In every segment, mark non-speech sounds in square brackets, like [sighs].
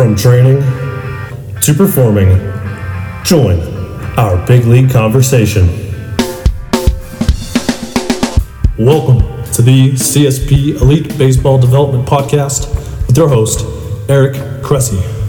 From training to performing, join our big league conversation. Welcome to the CSP Elite Baseball Development Podcast with your host, Eric Cressy.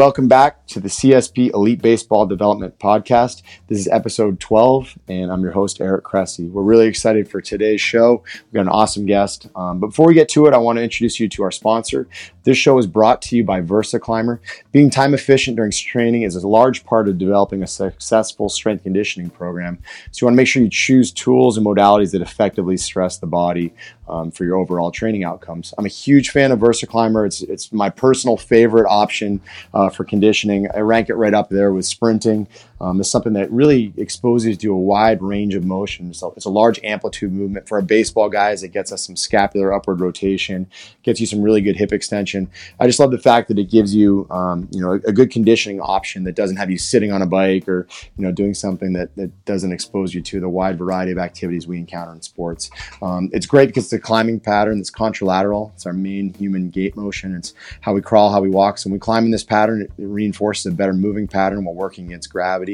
Welcome back to the CSP Elite Baseball Development Podcast. This is episode 12, and I'm your host, Eric Cressy. We're really excited for today's show. We've got an awesome guest. Um, but before we get to it, I want to introduce you to our sponsor. This show is brought to you by VersaClimber. Being time efficient during training is a large part of developing a successful strength conditioning program. So you want to make sure you choose tools and modalities that effectively stress the body um, for your overall training outcomes. I'm a huge fan of VersaClimber. It's, it's my personal favorite option uh, for conditioning. I rank it right up there with sprinting. Um, it's something that really exposes you to a wide range of motion. So it's a large amplitude movement for a baseball guys. It gets us some scapular upward rotation, gets you some really good hip extension. I just love the fact that it gives you, um, you know, a, a, good conditioning option that doesn't have you sitting on a bike or, you know, doing something that, that doesn't expose you to the wide variety of activities we encounter in sports. Um, it's great because it's a climbing pattern that's contralateral. It's our main human gait motion. It's how we crawl, how we walk. So when we climb in this pattern, it, it reinforces a better moving pattern while working against gravity,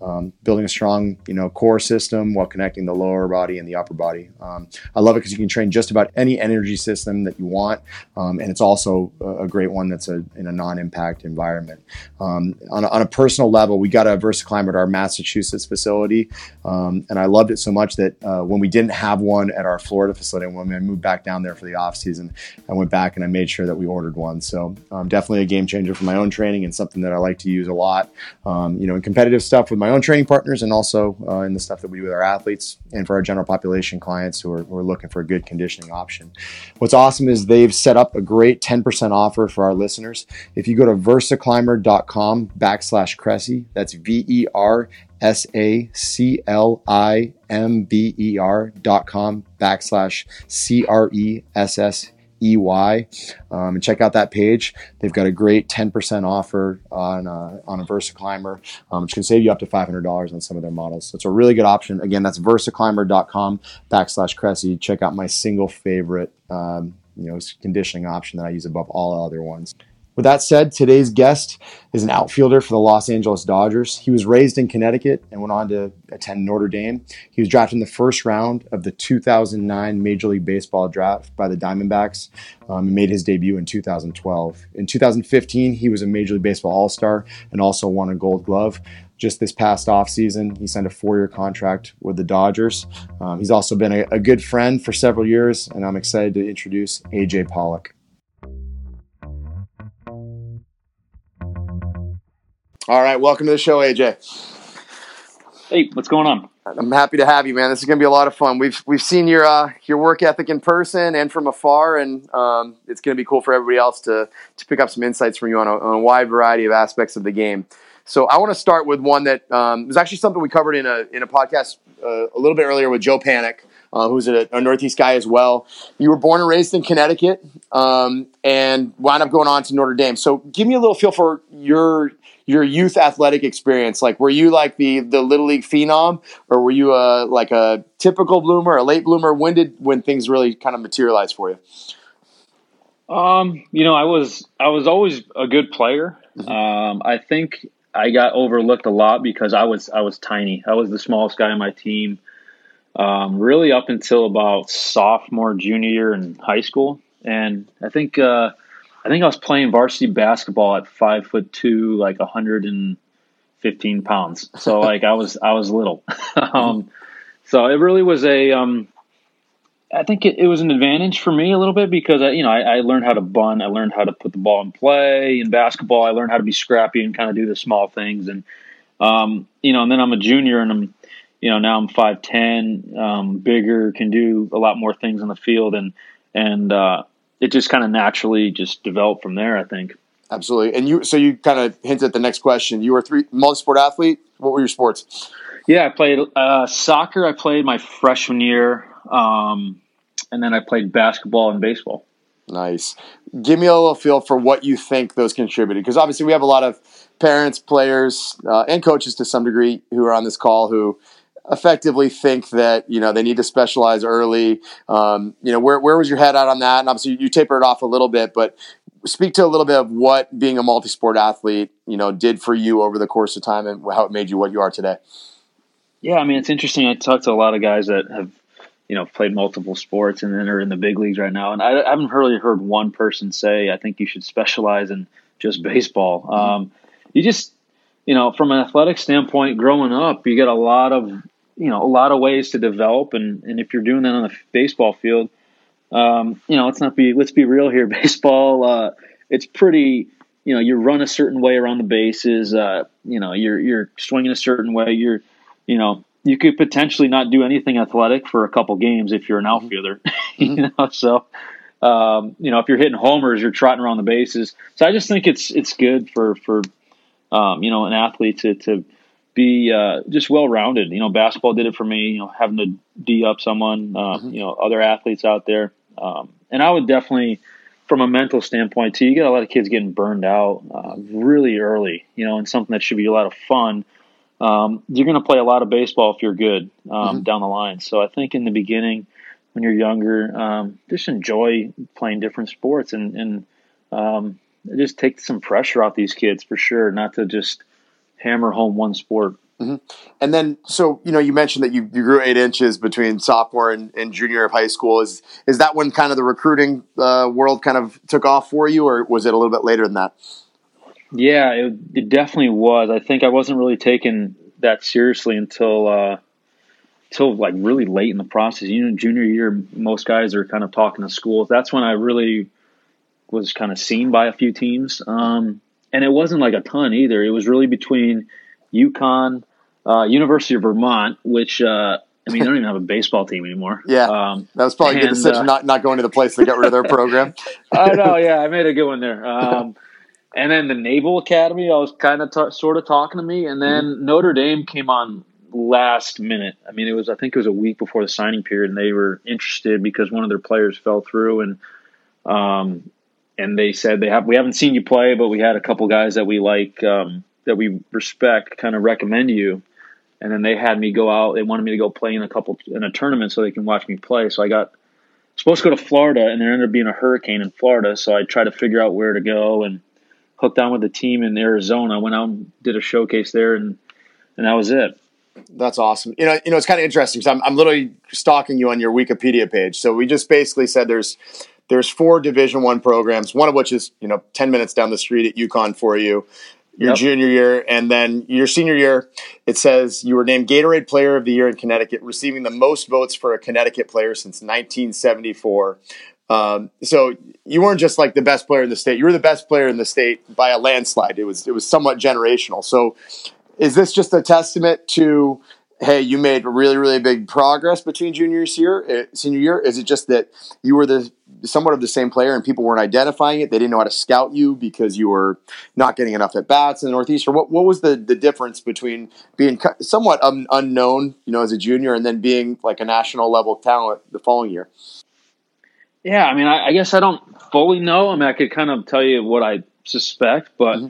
um, building a strong, you know, core system while connecting the lower body and the upper body. Um, I love it because you can train just about any energy system that you want, um, and it's also a, great one that's a, in a non-impact environment. Um, on a, on, a, personal level, we got a VersaClimber at our Massachusetts facility, um, and I loved it so much that uh, when we didn't have one at our Florida facility, when I moved back down there for the off season, I went back and I made sure that we ordered one. So um, definitely a game changer for my own training and something that I like to use a lot. You know, in competitive stuff with my own training partners, and also uh, in the stuff that we do with our athletes and for our general population clients who are, who are looking for a good conditioning option. What's awesome is they've set up a great 10% offer for our listeners. If you go to versaclimber.com backslash Cressy, that's V E R S A C L I M B E R dot com backslash C R E S S E Y, um, and check out that page. They've got a great 10% offer on a, on a VersaClimber, um, which can save you up to $500 on some of their models. So it's a really good option. Again, that's versaclimber.com backslash Cressy. Check out my single favorite, um, you know, conditioning option that I use above all other ones. With that said, today's guest is an outfielder for the Los Angeles Dodgers. He was raised in Connecticut and went on to attend Notre Dame. He was drafted in the first round of the 2009 Major League Baseball draft by the Diamondbacks um, and made his debut in 2012. In 2015, he was a Major League Baseball All Star and also won a Gold Glove just this past offseason. He signed a four year contract with the Dodgers. Um, he's also been a, a, good friend for several years, and I'm excited to introduce AJ Pollock. All right, welcome to the show, AJ. Hey, what's going on? I'm happy to have you, man. This is going to be a lot of fun. We've we've seen your uh, your work ethic in person and from afar, and um, it's going to be cool for everybody else to to pick up some insights from you on a, on a wide variety of aspects of the game. So I want to start with one that um, was actually something we covered in a in a podcast uh, a little bit earlier with Joe Panik, uh, who's a, a, Northeast guy as well. You were born and raised in Connecticut, um, and wound up going on to Notre Dame. So give me a little feel for your your youth athletic experience? Like, were you like the the little league phenom, or were you a like a typical bloomer, a late bloomer? When did when things really kind of materialize for you? Um, you know, I was I was always a good player. Mm-hmm. Um, I think I got overlooked a lot because I was I was tiny. I was the smallest guy on my team. Um, really up until about sophomore, junior year in high school, and I think uh, I think I was playing varsity basketball at five foot two, like 115 pounds. So [laughs] like I was I was little. [laughs] um, so it really was a. Um, I think it, it, was an advantage for me a little bit because I, you know I, I, learned how to bun, I learned how to put the ball in play in basketball. I learned how to be scrappy and kind of do the small things. And um, you know, and then I'm a junior and I'm you know now I'm five ten, um, bigger, can do a lot more things on the field and and uh, it just kind of naturally just developed from there. I think. Absolutely, and you. So you kind of hinted at the next question. You were three multi-sport athlete. What were your sports? Yeah, I played uh, soccer. I played my freshman year, um, and then I played basketball and baseball. Nice. Give me a little feel for what you think those contributed, because obviously we have a lot of parents, players, uh, and coaches to some degree who are on this call who effectively think that you know they need to specialize early. Um, you know, where where was your head at on that? And obviously, you tapered off a little bit, but speak to a little bit of what being a multi-sport athlete, you know, did for you over the course of time and how it made you what you are today. Yeah, I mean, it's interesting. I talked to a lot of guys that have, you know, played multiple sports and then are in the big leagues right now, and I, I haven't really heard one person say, "I think you should specialize in just baseball." Mm-hmm. Um, you just, you know, from an athletic standpoint, growing up, you get a lot of, you know, a lot of ways to develop, and and if you're doing that on the baseball field, um, you know, let's not be let's be real here. [laughs] Baseball, uh, it's pretty. You know, you run a certain way around the bases. Uh, you know, you're you're swinging a certain way. You're, you know, you could potentially not do anything athletic for a couple games if you're an mm-hmm. outfielder. [laughs] you mm-hmm. know, so um, you know if you're hitting homers, you're trotting around the bases. So I just think it's it's good for for um, you know an athlete to to be uh, just well rounded. You know, basketball did it for me. You know, having to d up someone. Uh, mm-hmm. You know, other athletes out there. Um, and I would definitely, from a mental standpoint too, you get a lot of kids getting burned out uh, really early, you know, and something that should be a lot of fun. Um, you're going to play a lot of baseball if you're good um, mm-hmm. down the line. So I think in the beginning, when you're younger, um, just enjoy playing different sports and, and um, just take some pressure off these kids for sure, not to just hammer home one sport. Mm-hmm. And then, so you know, you mentioned that you, you grew eight inches between sophomore and, and junior of high school. Is is that when kind of the recruiting uh, world kind of took off for you, or was it a little bit later than that? Yeah, it, it definitely was. I think I wasn't really taken that seriously until uh, until like really late in the process. You know, junior year, most guys are kind of talking to schools. That's when I really was kind of seen by a few teams, um, and it wasn't like a ton either. It was really between UConn, uh, University of Vermont, which uh, I mean, they don't even have a baseball team anymore. [laughs] Yeah, um, that was probably and, a good decision uh, not not going to the place to get rid of their program. [laughs] I know. Yeah, I made a good one there. [laughs] Um, and then the Naval Academy, I was kind of t- sort of talking to me, and then mm-hmm. Notre Dame came on last minute. I mean, it was I think it was a week before the signing period, and they were interested because one of their players fell through, and um, and they said they have we haven't seen you play, but we had a couple guys that we like um, that we respect kind of recommend you and then they had me go out. They wanted me to go play in a couple in a tournament so they can watch me play. So I got supposed to go to Florida, and there ended up being a hurricane in Florida. So I tried to figure out where to go and hooked on with the team in Arizona. I went out and did a showcase there, and and that was it. That's awesome. You know, you know, it's kind of interesting because I'm, I'm literally stalking you on your Wikipedia page. So we just basically said there's there's four Division One programs, one of which is you know ten minutes down the street at UConn for you your yep. junior year, and then your senior year, it says you were named Gatorade Player of the Year in Connecticut, receiving the most votes for a Connecticut player since 1974. Um, so you weren't just like the best player in the state; you were the best player in the state by a landslide. It was it was somewhat generational. So, is this just a testament to hey, you made really, really big progress between junior year, uh, senior year? Is it just that you were the somewhat of the same player and people weren't identifying it? They didn't know how to scout you because you were not getting enough at bats in the Northeast, or what? What was the the difference between being somewhat un- unknown, you know, as a junior, and then being like a national level talent the following year? Yeah, I mean, I, I guess I don't fully know. I mean, I could kind of tell you what I suspect, but. Mm-hmm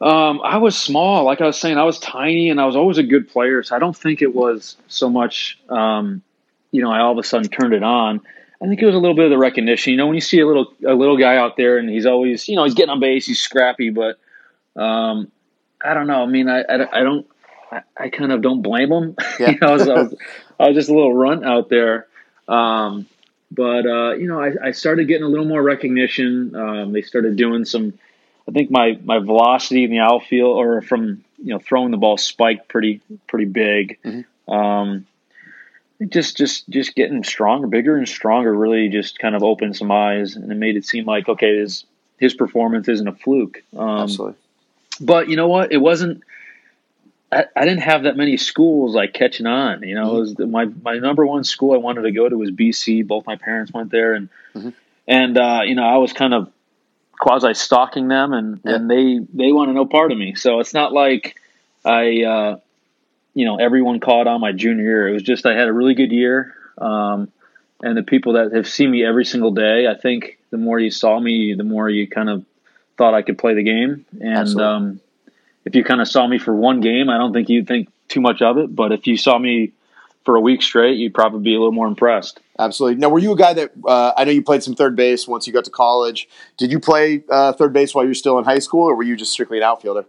um, I was small, like I was saying, I was tiny, and I was always a good player. So I don't think it was so much, um, you know, I all of a sudden turned it on. I think it was a little bit of the recognition. You know, when you see a little a little guy out there, and he's always, you know, he's getting on base, he's scrappy, but um, I don't know. I mean, I I, I don't, I, I, kind of don't blame him. Yeah. [laughs] you know, I was, I was, I was just a little runt out there. Um, but uh, you know, I, I started getting a little more recognition. Um, they started doing some I think my my velocity in the outfield or from you know throwing the ball spiked pretty pretty big. Mm-hmm. Um, just just just getting stronger, bigger and stronger. Really, just kind of opened some eyes, and it made it seem like okay, his his performance isn't a fluke. Um, Absolutely. But you know what? It wasn't. I, I, didn't have that many schools like catching on. You know, mm-hmm. it was the, my my number one school I wanted to go to was BC. Both my parents went there, and mm-hmm. and uh, you know I was kind of quasi stalking them, and yeah. and they they want to know part of me. So it's not like I, uh, you know, everyone caught on my junior year. It was just I had a really good year, um, and the people that have seen me every single day, I think the more you saw me, the more you kind of thought I could play the game. And um, if you kind of saw me for one game, I don't think you'd think too much of it. But if you saw me for a week straight, you'd probably be a little more impressed. Absolutely. Now, were you a guy that uh, I know you played some third base once you got to college? Did you play uh, third base while you were still in high school, or were you just strictly an outfielder?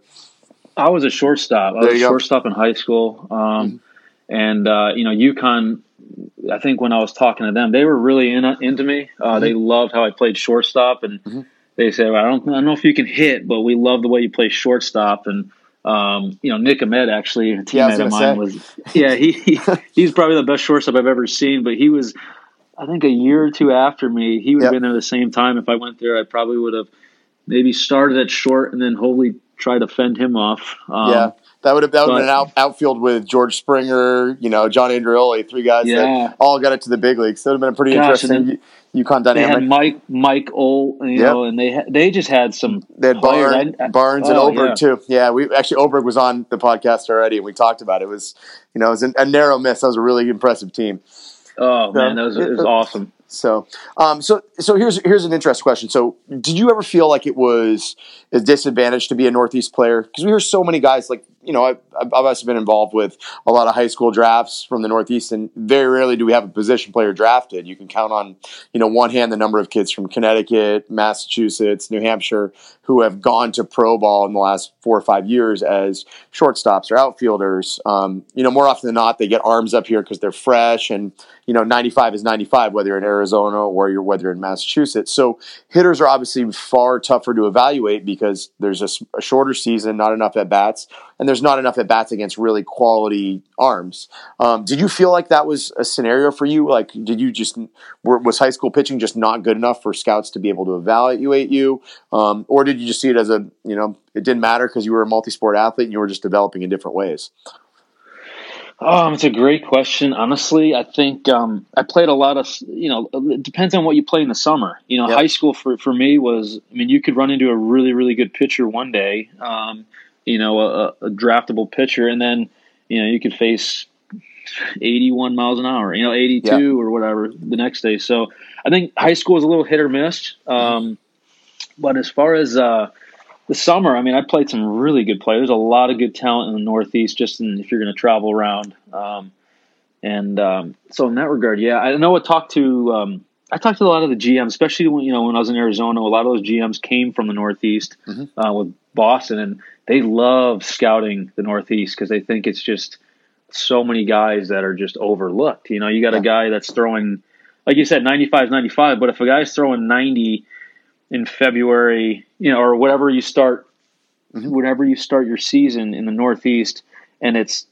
I was a shortstop. I There was a go. shortstop in high school. Um, And, uh, you know, UConn, I think when I was talking to them, they were really in, into me. Uh, They loved how I played shortstop. And Mhm. they said, well, I, don't, I don't know if you can hit, but we love the way you play shortstop. And, um, you know, Nick Ahmed, actually, a Yeah, teammate of gonna mine, was, yeah, he, he he's probably the best shortstop I've ever seen. But he was, I think, a year or two after me. He would Yep. have been there the same time. If I went there, I probably would have maybe started at short and then hopefully try to fend him off. Um, yeah, that would have that would have been an out, outfield with George Springer, you know, John Andreoli, three guys Yeah. that all got it to the big leagues. That would have been a pretty Gosh, interesting UConn They dynamic. had Mike Mike Olt, you Yep. know, and they had, they just had some. They had players. Barn, I- Barnes and oh, Oberg yeah. too. Yeah, we actually Oberg was on the podcast already, and we talked about it. It was, you know, it was an, a narrow miss. That was a really impressive team. Oh man, that was it was awesome. So, um, so, so here's here's an interesting question. So, did you ever feel like it was a disadvantage to be a Northeast player? Because we hear so many guys like you know I've, I've also been involved with a lot of high school drafts from the Northeast, and very rarely do we have a position player drafted. You can count on you know one hand the number of kids from Connecticut, Massachusetts, New Hampshire who have gone to pro ball in the last four or five years as shortstops or outfielders. Um, you know, more often than not, they get arms up here because they're fresh, and you know, 95 is 95, whether you're in Arizona or you're whether in Massachusetts. So hitters are obviously far tougher to evaluate because there's a shorter season, not enough at bats, and there's not enough at bats against really quality arms. Um, did you feel like that was a scenario for you? Like, did you just were, was high school pitching just not good enough for scouts to be able to evaluate you, um, or did you just see it as a you know it didn't matter because you were a multi-sport athlete and you were just developing in different ways? Um, it's a great question. Honestly, I think um, I played a lot of. You know, it depends on what you play in the summer. You know, Yep. high school for for me was. I mean, you could run into a really really good pitcher one day. Um, you know, a, a draftable pitcher, and then you know you could face 81 miles an hour. You know, 82 or whatever the next day. So I think high school is a little hit or miss. Um, but as far as uh, the summer, I mean, I played some really good players. There's a lot of good talent in the Northeast, just in, if you're going to travel around. Um, and um, so in that regard, yeah, I know I talked to um, I talked to a lot of the GMs, especially when you know when I was in Arizona. A lot of those GMs came from the Northeast Mhm. uh, with Boston, and they love scouting the Northeast because they think it's just so many guys that are just overlooked. You know, you got Yeah. a guy that's throwing, like you said, 95 95, but if a guy's throwing 90 in February, you know, or whatever you start, Mhm. whenever you start your season in the Northeast, and it's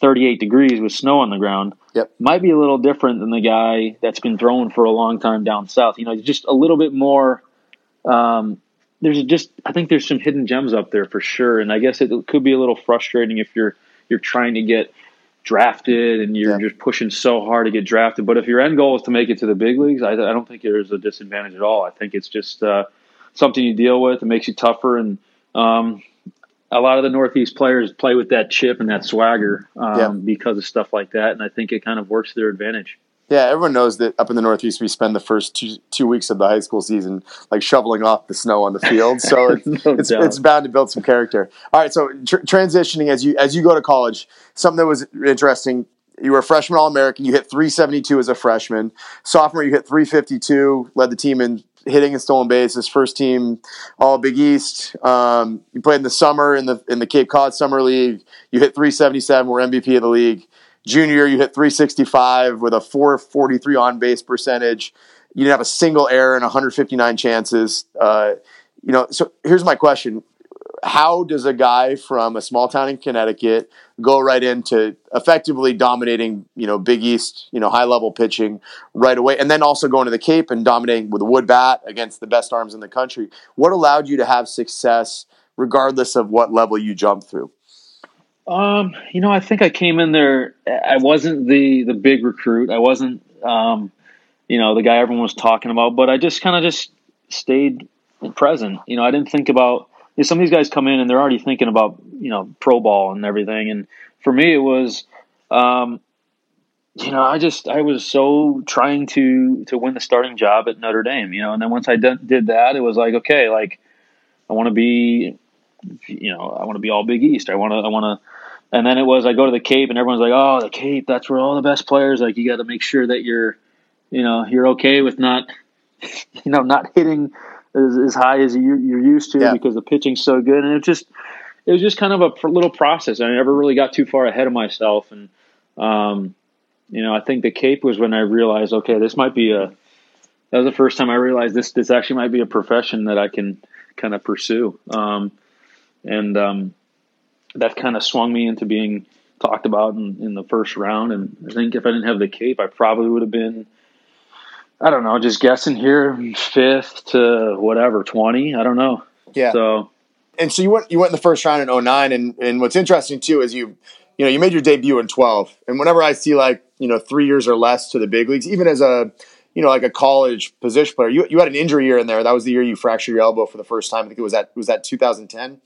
38 degrees with snow on the ground, Yep. might be a little different than the guy that's been throwing for a long time down south. You know, just a little bit more. Um, there's just, I think there's some hidden gems up there for sure, and I guess it could be a little frustrating if you're you're trying to get drafted and you're Yeah. just pushing so hard to get drafted. But if your end goal is to make it to the big leagues, I, I don't think there's a disadvantage at all. I think it's just uh, something you deal with. It makes you tougher, and um, a lot of the Northeast players play with that chip and that swagger um, Yeah. because of stuff like that. And I think it kind of works to their advantage. Yeah, everyone knows that up in the Northeast, we spend the first two two weeks of the high school season like shoveling off the snow on the field. So [laughs] it's No it's, it's bound to build some character. All right, so tr- transitioning as you as you go to college, something that was interesting. You were a freshman All American. You hit 372 as a freshman. Sophomore, you hit 352. Led the team in hitting and stolen bases. First team All Big East. Um, you played in the summer in the in the Cape Cod Summer League. You hit 377. Were MVP of the league. Junior you hit 365 with a 443 on base percentage. You didn't have a single error and 159 chances. Uh, you know, so here's my question: How does a guy from a small town in Connecticut go right into effectively dominating, you know, Big East, you know, high level pitching right away, and then also going to the Cape and dominating with a wood bat against the best arms in the country? What allowed you to have success, regardless of what level you jumped through? Um, you know, I think I came in there. I wasn't the the big recruit. I wasn't, um, you know, the guy everyone was talking about. But I just kind of just stayed present. You know, I didn't think about. You know, some of these guys come in and they're already thinking about you know pro ball and everything. And for me, it was, um, you know, I just I was so trying to to win the starting job at Notre Dame. You know, and then once I did, did that, it was like okay, like I want to be, you know, I want to be all Big East. I want to I want to and then it was I go to the Cape and everyone's like, oh, the Cape, that's where all the best players. Like you got to make sure that you're, you know, you're okay with not, [laughs] you know, not hitting as, as high as you, you're used to Yeah. because the pitching's so good. And it just, it was just kind of a pr- little process. I never really got too far ahead of myself. And, um, you know, I think the Cape was when I realized, okay, this might be a. That was the first time I realized this. This actually might be a profession that I can kind of pursue. Um, and um, that kind of swung me into being talked about in, in the first round. And I think if I didn't have the Cape, I probably would have been, I don't know, just guessing here, fifth to whatever, 20. I don't know. Yeah. So, and so you went you went in the first round in 09 and and what's interesting too is you you know you made your debut in 12 and whenever i see like you know 3 years or less to the big leagues even as a you know like a college position player you, you had an injury year in there that was the year you fractured your elbow for the first time i think it was that was that 2010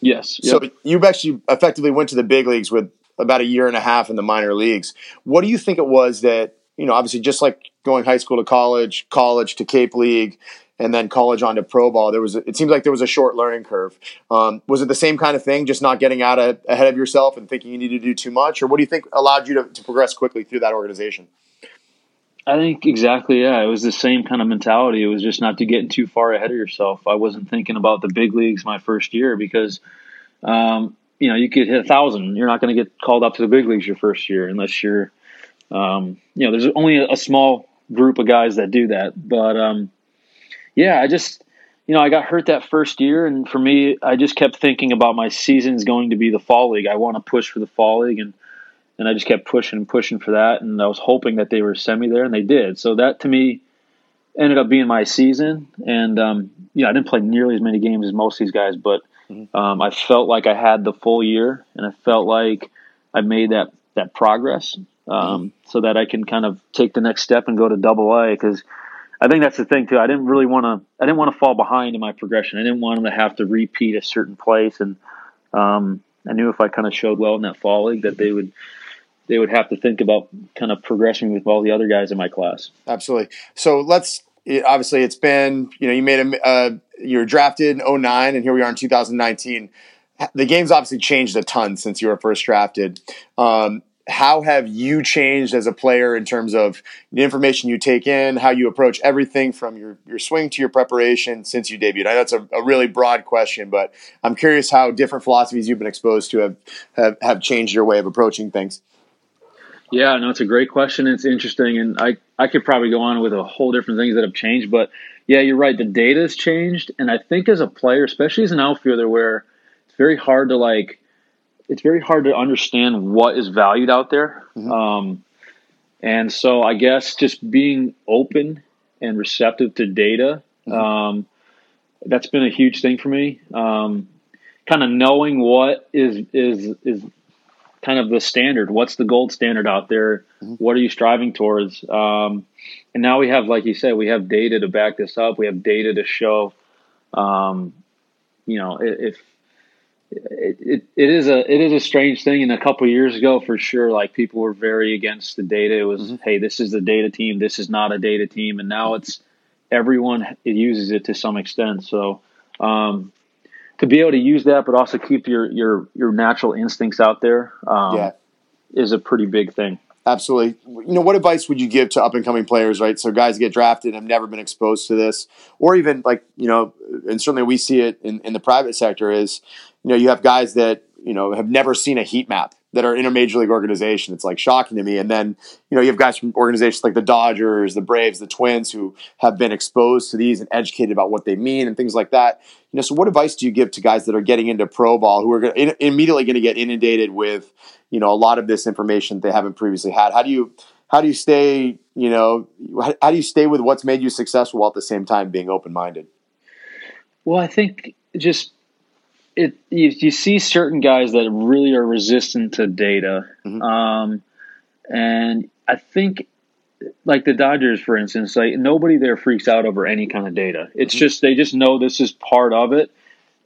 yes. so yep. you actually effectively went to the big leagues with about a year and a half in the minor leagues what do you think it was that you know obviously just like going high school to college college to cape league and then college onto pro ball there was a, it seems like there was a short learning curve um, was it the same kind of thing just not getting out of, ahead of yourself and thinking you need to do too much or what do you think allowed you to, to progress quickly through that organization I think exactly. Yeah, it was the same kind of mentality. It was just not to get too far ahead of yourself. I wasn't thinking about the big leagues my first year because, um, you know, you could hit a thousand. You're not going to get called up to the big leagues your first year unless you're, um, you know, there's only a, a small group of guys that do that. But um, yeah, I just, you know, I got hurt that first year, and for me, I just kept thinking about my season's going to be the fall league. I want to push for the fall league, and and I just kept pushing and pushing for that, and I was hoping that they were send me there, and they did. So that to me ended up being my season, and um, yeah, I didn't play nearly as many games as most of these guys, but um, I felt like I had the full year, and I felt like I made that that progress, um, so that I can kind of take the next step and go to Double A because. I think that's the thing too. I didn't really want to. I didn't want to fall behind in my progression. I didn't want to have to repeat a certain place, and um, I knew if I kind of showed well in that fall league that they would they would have to think about kind of progressing with all the other guys in my class. absolutely so let's obviously it's been you know you made a uh, you were drafted in 09 and here we are in 2019 the game's obviously changed a ton since you were first drafted um, how have you changed as a player in terms of the information you take in how you approach everything from your, your swing to your preparation since you debuted i know that's a, a really broad question but i'm curious how different philosophies you've been exposed to have, have, have changed your way of approaching things Yeah, no, it's a great question. It's interesting, and I I could probably go on with a whole different things that have changed, but yeah, you're right. The data has changed, and I think as a player, especially as an outfielder, where it's very hard to like, it's very hard to understand what is valued out there. Um, and so I guess just being open and receptive to data, um, that's been a huge thing for me. Um, kind of knowing what is is is kind of the standard. What's the gold standard out there? What are you striving towards? Um, and now we have, like you said, we have data to back this up. We have data to show, um, you know, if it, it, it is a it is a strange thing. And a couple of years ago, for sure, like people were very against the data. It was, hey, this is the data team. This is not a data team. And now it's everyone it uses it to some extent. So. Um, to be able to use that, but also keep your your your natural instincts out there, um, Yeah. is a pretty big thing. Absolutely. You know, what advice would you give to up and coming players, right? So guys get drafted and have never been exposed to this, or even like, you know, and certainly we see it in, in the private sector is, you know, you have guys that, you know, have never seen a heat map that are in a major league organization. It's like shocking to me. And then, you know, you have guys from organizations like the Dodgers, the Braves, the Twins who have been exposed to these and educated about what they mean and things like that. You know, so what advice do you give to guys that are getting into pro ball who are gonna, in, immediately going to get inundated with, you know, a lot of this information they haven't previously had? How do you how do you stay, you know, how, how do you stay with what's made you successful while at the same time being open minded? Well, I think just it you, you see certain guys that really are resistant to data, Mhm. um, and I think like the Dodgers, for instance, like nobody there freaks out over any kind of data. It's just they just know this is part of it,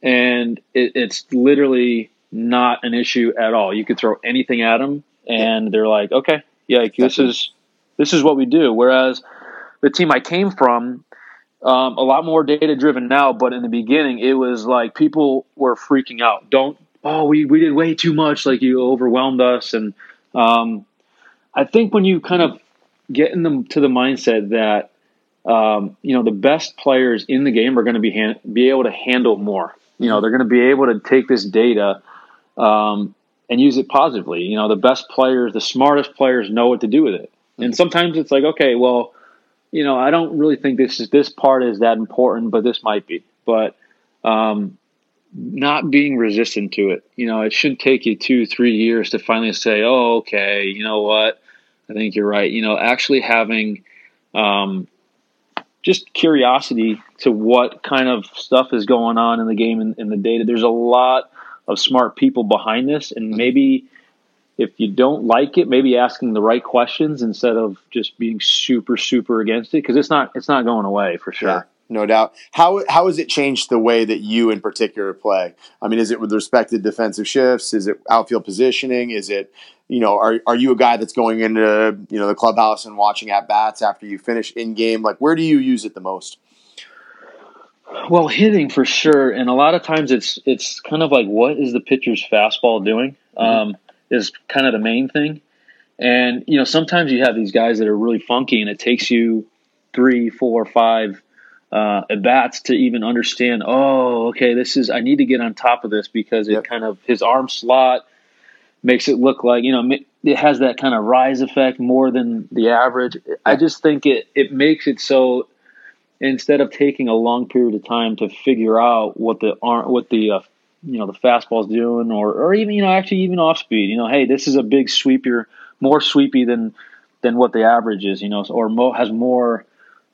and it, it's literally not an issue at all. You could throw anything at them, and they're like, okay, yeah, like, this is this is what we do. Whereas the team I came from, um, a lot more data driven now, but in the beginning, it was like people were freaking out. Don't oh, we we did way too much, like you overwhelmed us, and um, I think when you kind of get in them to the mindset that um, you know the best players in the game are going to be be able to handle more. You know, they're going to be able to take this data um, and use it positively. You know, the best players, the smartest players know what to do with it. And sometimes it's like, okay, well, you know, I don't really think this is this part is that important, but this might be. But um, not being resistant to it. You know, it should take you two, three years to finally say, oh, okay, you know what? I think you're right. You know, actually having um, just curiosity to what kind of stuff is going on in the game and in, the data. There's a lot of smart people behind this, and maybe if you don't like it, maybe asking the right questions instead of just being super, super against it because it's not it's not going away for sure. Yeah no doubt. How how has it changed the way that you in particular play? I mean, is it with respect to defensive shifts? Is it outfield positioning? Is it you know, are are you a guy that's going into you know the clubhouse and watching at bats after you finish in game? Like, where do you use it the most? Well, hitting for sure, and a lot of times it's it's kind of like what is the pitcher's fastball doing mm-hmm. um, is kind of the main thing, and you know sometimes you have these guys that are really funky, and it takes you three, four, five uh, at bats to even understand. Oh, okay, this is I need to get on top of this because it yep. kind of his arm slot makes it look like you know it has that kind of rise effect more than the average. I just think it it makes it so instead of taking a long period of time to figure out what the arm what the uh, you know the fastball's doing or or even you know actually even off speed. You know, hey, this is a big sweeper, more sweepy than than what the average is. You know, or mo- has more.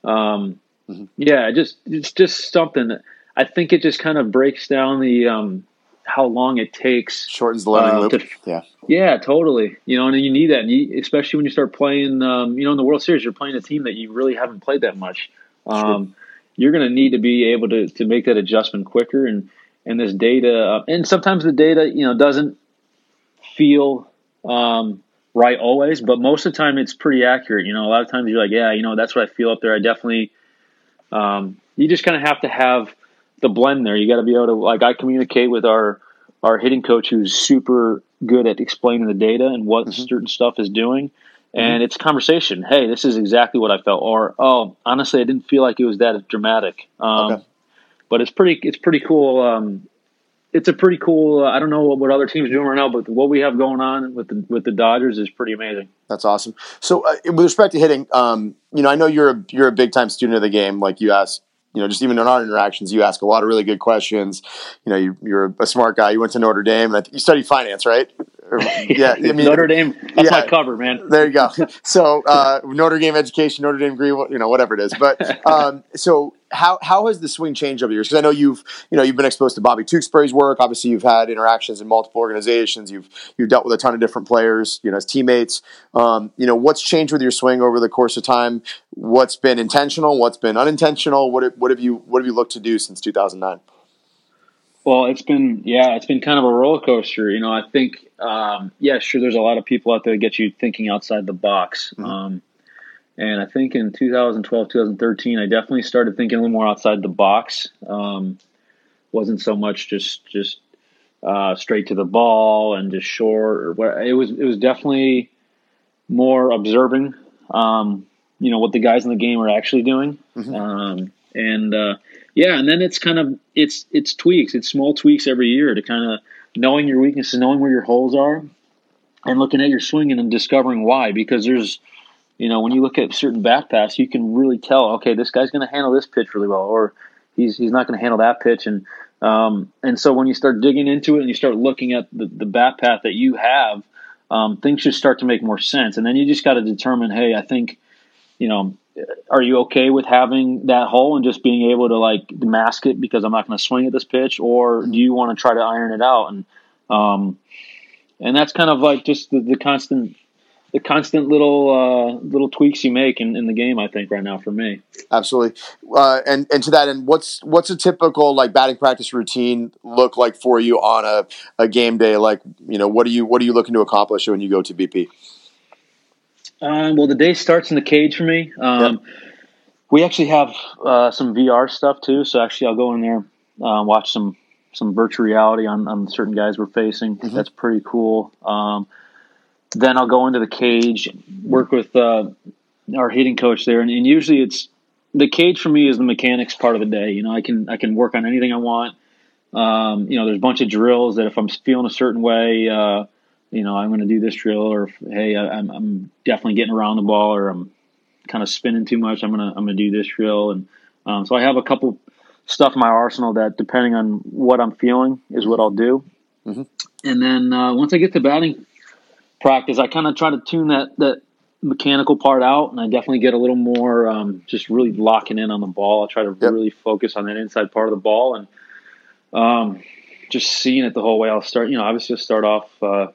Um, mm-hmm. Yeah, just it's just something. I think it just kind of breaks down the um, how long it takes. Shortens the learning uh, loop. To, yeah. Yeah, totally. You know, and you need that, and you, especially when you start playing. Um, you know, in the World Series, you're playing a team that you really haven't played that much. Um, you're going to need to be able to to make that adjustment quicker, and and this data, uh, and sometimes the data, you know, doesn't feel um, right always, but most of the time it's pretty accurate. You know, a lot of times you're like, yeah, you know, that's what I feel up there. I definitely. Um, you just kind of have to have the blend there. You got to be able to like I communicate with our our hitting coach who's super good at explaining the data and what mm-hmm. certain stuff is doing. And mm-hmm. it's conversation. Hey, this is exactly what I felt. Or oh, honestly, I didn't feel like it was that dramatic. Um, okay. But it's pretty. It's pretty cool. Um, it's a pretty cool. Uh, I don't know what, what, other teams are doing right now, but what we have going on with the with the Dodgers is pretty amazing. That's awesome. So, uh, with respect to hitting, um, you know, I know you're a you're a big time student of the game. Like you asked you know, just even in our interactions, you ask a lot of really good questions. You know, you, are a smart guy. You went to Notre Dame, and you studied finance, right? [laughs] yeah, I mean, Notre Dame. That's yeah, my cover, man. There you go. So uh, Notre Dame education, Notre Dame degree, you know, whatever it is. But [laughs] um, so how how has the swing changed over the years? Because I know you've you know you've been exposed to Bobby Tewksbary's work. Obviously, you've had interactions in multiple organizations. You've you've dealt with a ton of different players, you know, as teammates. Um, you know, what's changed with your swing over the course of time? What's been intentional? What's been unintentional? What what have you what have you looked to do since two thousand nine? Well, it's been yeah, it's been kind of a roller coaster. You know, I think um, yeah, sure. There's a lot of people out there that get you thinking outside the box. Mm-hmm. Um, and I think in 2012, 2013, I definitely started thinking a little more outside the box. Um, wasn't so much just just uh, straight to the ball and just short or what. It was it was definitely more observing. Um, you know what the guys in the game are actually doing, mm-hmm. um, and uh, yeah, and then it's kind of it's it's tweaks, it's small tweaks every year to kind of knowing your weaknesses, knowing where your holes are, and looking at your swinging and discovering why. Because there's you know, when you look at certain bat paths, you can really tell, okay, this guy's going to handle this pitch really well, or he's he's not going to handle that pitch, and um, and so when you start digging into it and you start looking at the, the bat path that you have, um, things just start to make more sense, and then you just got to determine, hey, I think, you know, are you okay with having that hole and just being able to like mask it because I'm not going to swing at this pitch, or do you want to try to iron it out and um, and that's kind of like just the, the constant the constant little uh, little tweaks you make in, in the game. I think right now for me, absolutely. Uh, and and to that end, what's what's a typical like batting practice routine look like for you on a, a game day? Like you know, what are you what are you looking to accomplish when you go to BP? Um, well, the day starts in the cage for me. Um, We actually have uh, some VR stuff too, so actually I'll go in there, uh, watch some some virtual reality on, on certain guys we're facing. Mhm. That's pretty cool. Um, then I'll go into the cage, work with uh, our hitting coach there, and, and usually it's the cage for me is the mechanics part of the day. You know, I can I can work on anything I want. Um, you know, there's a bunch of drills that if I'm feeling a certain way, uh, you know, I'm going to do this drill, or hey, I, I'm, I'm definitely getting around the ball, or I'm kind of spinning too much. I'm gonna I'm gonna do this drill, and um, so I have a couple stuff in my arsenal that, depending on what I'm feeling, is what I'll do. Mhm. And then uh, once I get to batting practice, I kind of try to tune that that mechanical part out, and I definitely get a little more um, just really locking in on the ball. I try to Yep. really focus on that inside part of the ball and um, just seeing it the whole way. I'll start, you know, obviously I'll start off uh,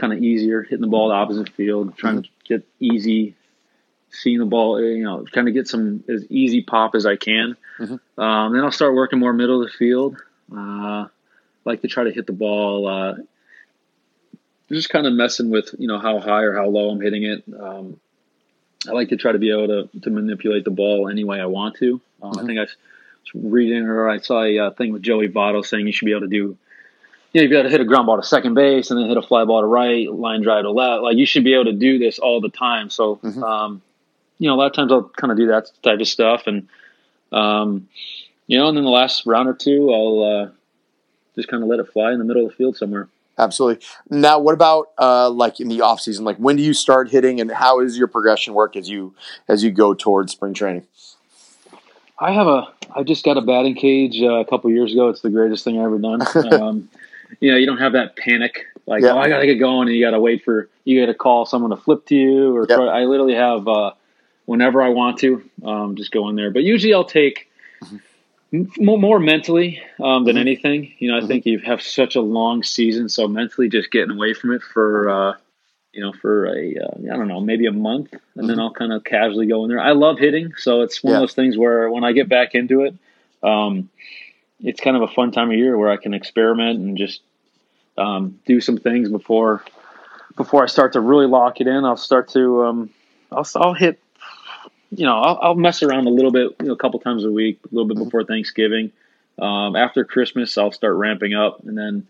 kind of easier, hitting the ball the opposite field, trying to get easy, seeing the ball, you know, kind of get some as easy pop as I can. Mhm. Um, then I'll start working more middle of the field. Uh, like to try to hit the ball. Uh, just kind of messing with you know how high or how low I'm hitting it. Um, I like to try to be able to, to manipulate the ball any way I want to. Um, I Mhm. think I was reading or I saw a uh, thing with Joey Votto saying you should be able to do, you know, be able to hit a ground ball to second base and then hit a fly ball to right, line drive to left. Like you should be able to do this all the time. So, Mhm. um, you know, a lot of times I'll kind of do that type of stuff and, um, you know, and then the last round or two, I'll uh, just kind of let it fly in the middle of the field somewhere. Absolutely. Now, what about uh, like in the off season? Like, when do you start hitting, and how is your progression work as you as you go towards spring training? I have a. I just got a batting cage uh, a couple years ago. It's the greatest thing I ever done. [laughs] um, you know, you don't have that panic like, Yeah. oh, I gotta get going, and you gotta wait for you gotta call someone to flip to you, or Yep. try, I literally have uh, whenever I want to, um, just go in there. But usually, I'll take m- more, more mentally um, than Mhm. anything. You know, I Mhm. think you have such a long season, so mentally, just getting away from it for. Uh, you know, for a uh, I don't know, maybe a month, and then Mhm. I'll kind of casually go in there. I love hitting, so it's one Yeah. of those things where when I get back into it, um, it's kind of a fun time of year where I can experiment and just um, do some things before before I start to really lock it in. I'll start to um, I'll I'll hit, you know, I'll, I'll mess around a little bit, you know, a couple times a week, a little bit Mhm. before Thanksgiving. Um, after Christmas, I'll start ramping up, and then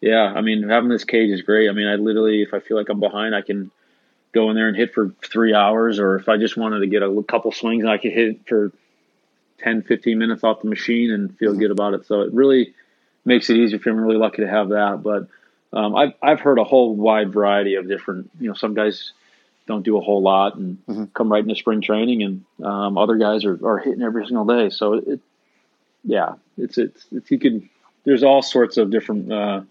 yeah, I mean, having this cage is great. I mean, I literally, if I feel like I'm behind, I can go in there and hit for three hours, or if I just wanted to get a couple swings, I could hit for 10, 15 minutes off the machine and feel Mhm. good about it. So it really makes it easier for me. Really lucky to have that. But um, I've, I've heard a whole wide variety of different, you know, some guys don't do a whole lot and Mhm. come right into spring training, and um, other guys are, are hitting every single day. So it, yeah, it's, it's, it's, you could, there's all sorts of different uh,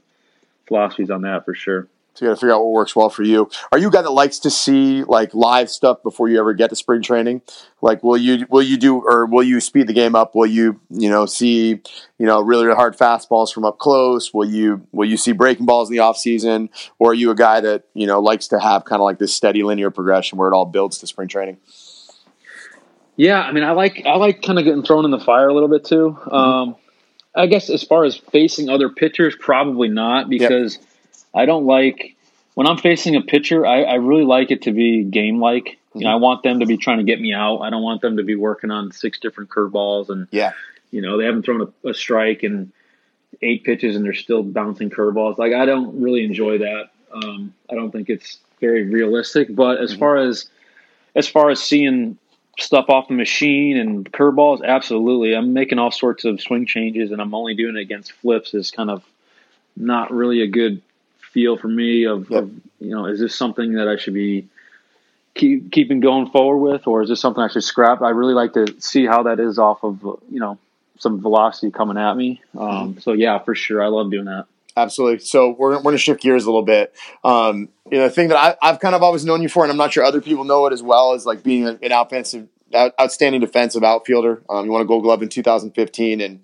philosophies on that for sure. So you got to figure out what works well for you. Are you a guy that likes to see like live stuff before you ever get to spring training? Like, will you will you do or will you speed the game up? Will you you know see you know really hard fastballs from up close? Will you will you see breaking balls in the off season? Or are you a guy that you know likes to have kind of like this steady linear progression where it all builds to spring training? Yeah, I mean, I like I like kind of getting thrown in the fire a little bit too. Um, I guess as far as facing other pitchers, probably not because I don't like when I'm facing a pitcher. I, I really like it to be game like. You know, I want them to be trying to get me out. I don't want them to be working on six different curveballs and Yeah. you know they haven't thrown a, a strike in eight pitches and they're still bouncing curveballs. Like I don't really enjoy that. Um, I don't think it's very realistic. But as Mhm. far as as far as seeing stuff off the machine and curveballs, absolutely. I'm making all sorts of swing changes, and I'm only doing it against flips. Is kind of not really a good feel for me. Of, Yep. of you know, is this something that I should be keep keeping going forward with, or is this something I should scrap? I really like to see how that is off of you know some velocity coming at me. Um, So yeah, for sure, I love doing that. Absolutely. So we're, we're going to shift gears a little bit. Um, you know, the thing that I, I've kind of always known you for, and I'm not sure other people know it as well, is like being an offensive, outstanding defensive outfielder. Um, you won a Gold Glove in 2015, and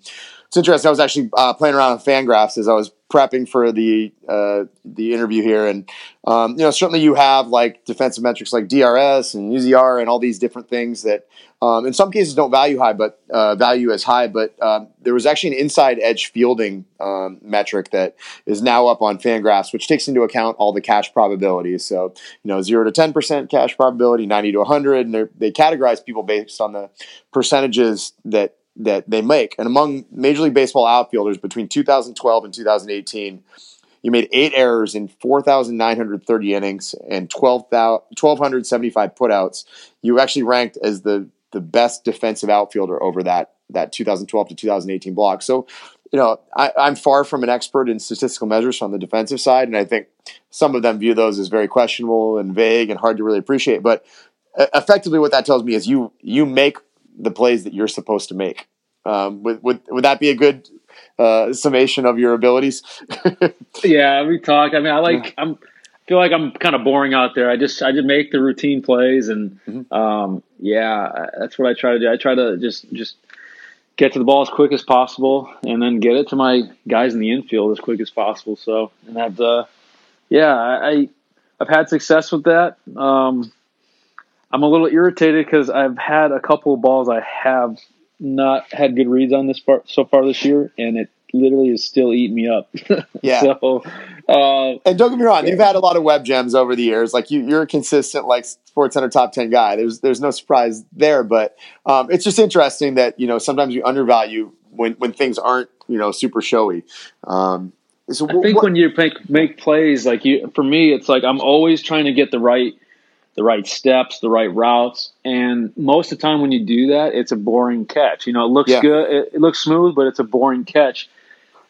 it's interesting. I was actually uh, playing around on Fangraphs as I was prepping for the uh, the interview here, and um, you know, certainly you have like defensive metrics like DRS and UZR and all these different things that um, in some cases don't value high, but uh, value as high. But um, there was actually an inside edge fielding um, metric that is now up on Fangraphs, which takes into account all the catch probabilities. So you know, zero to ten percent catch probability, ninety to hundred, and they categorize people based on the percentages that that they make. And among Major League Baseball outfielders between 2012 and 2018, you made eight errors in 4,930 innings and 12, 1,275 putouts. You actually ranked as the, the best defensive outfielder over that, that 2012 to 2018 block. So, you know, I, I'm far from an expert in statistical measures on the defensive side, and I think some of them view those as very questionable and vague and hard to really appreciate. But effectively, what that tells me is you you make the plays that you're supposed to make. Um, would, would would that be a good uh, summation of your abilities? [laughs] yeah, we talk. I mean, I like I'm feel like I'm kind of boring out there. I just I just make the routine plays, and mm-hmm. um, yeah, that's what I try to do. I try to just just get to the ball as quick as possible, and then get it to my guys in the infield as quick as possible. So, and that, uh, yeah, I I've had success with that. Um, I'm a little irritated because I've had a couple of balls I have not had good reads on this part so far this year, and it literally is still eating me up. [laughs] Yeah. so, uh, and don't get me wrong, yeah. you've had a lot of web gems over the years. Like you, you're a consistent like Sports Center top ten guy. There's there's no surprise there, but um, it's just interesting that you know sometimes you undervalue when when things aren't you know super showy. Um, so I think what, when you make make plays like you, for me, it's like I'm always trying to get the right the right steps, the right routes. And most of the time when you do that, it's a boring catch. You know, it looks yeah. good, it, it, looks smooth, but it's a boring catch.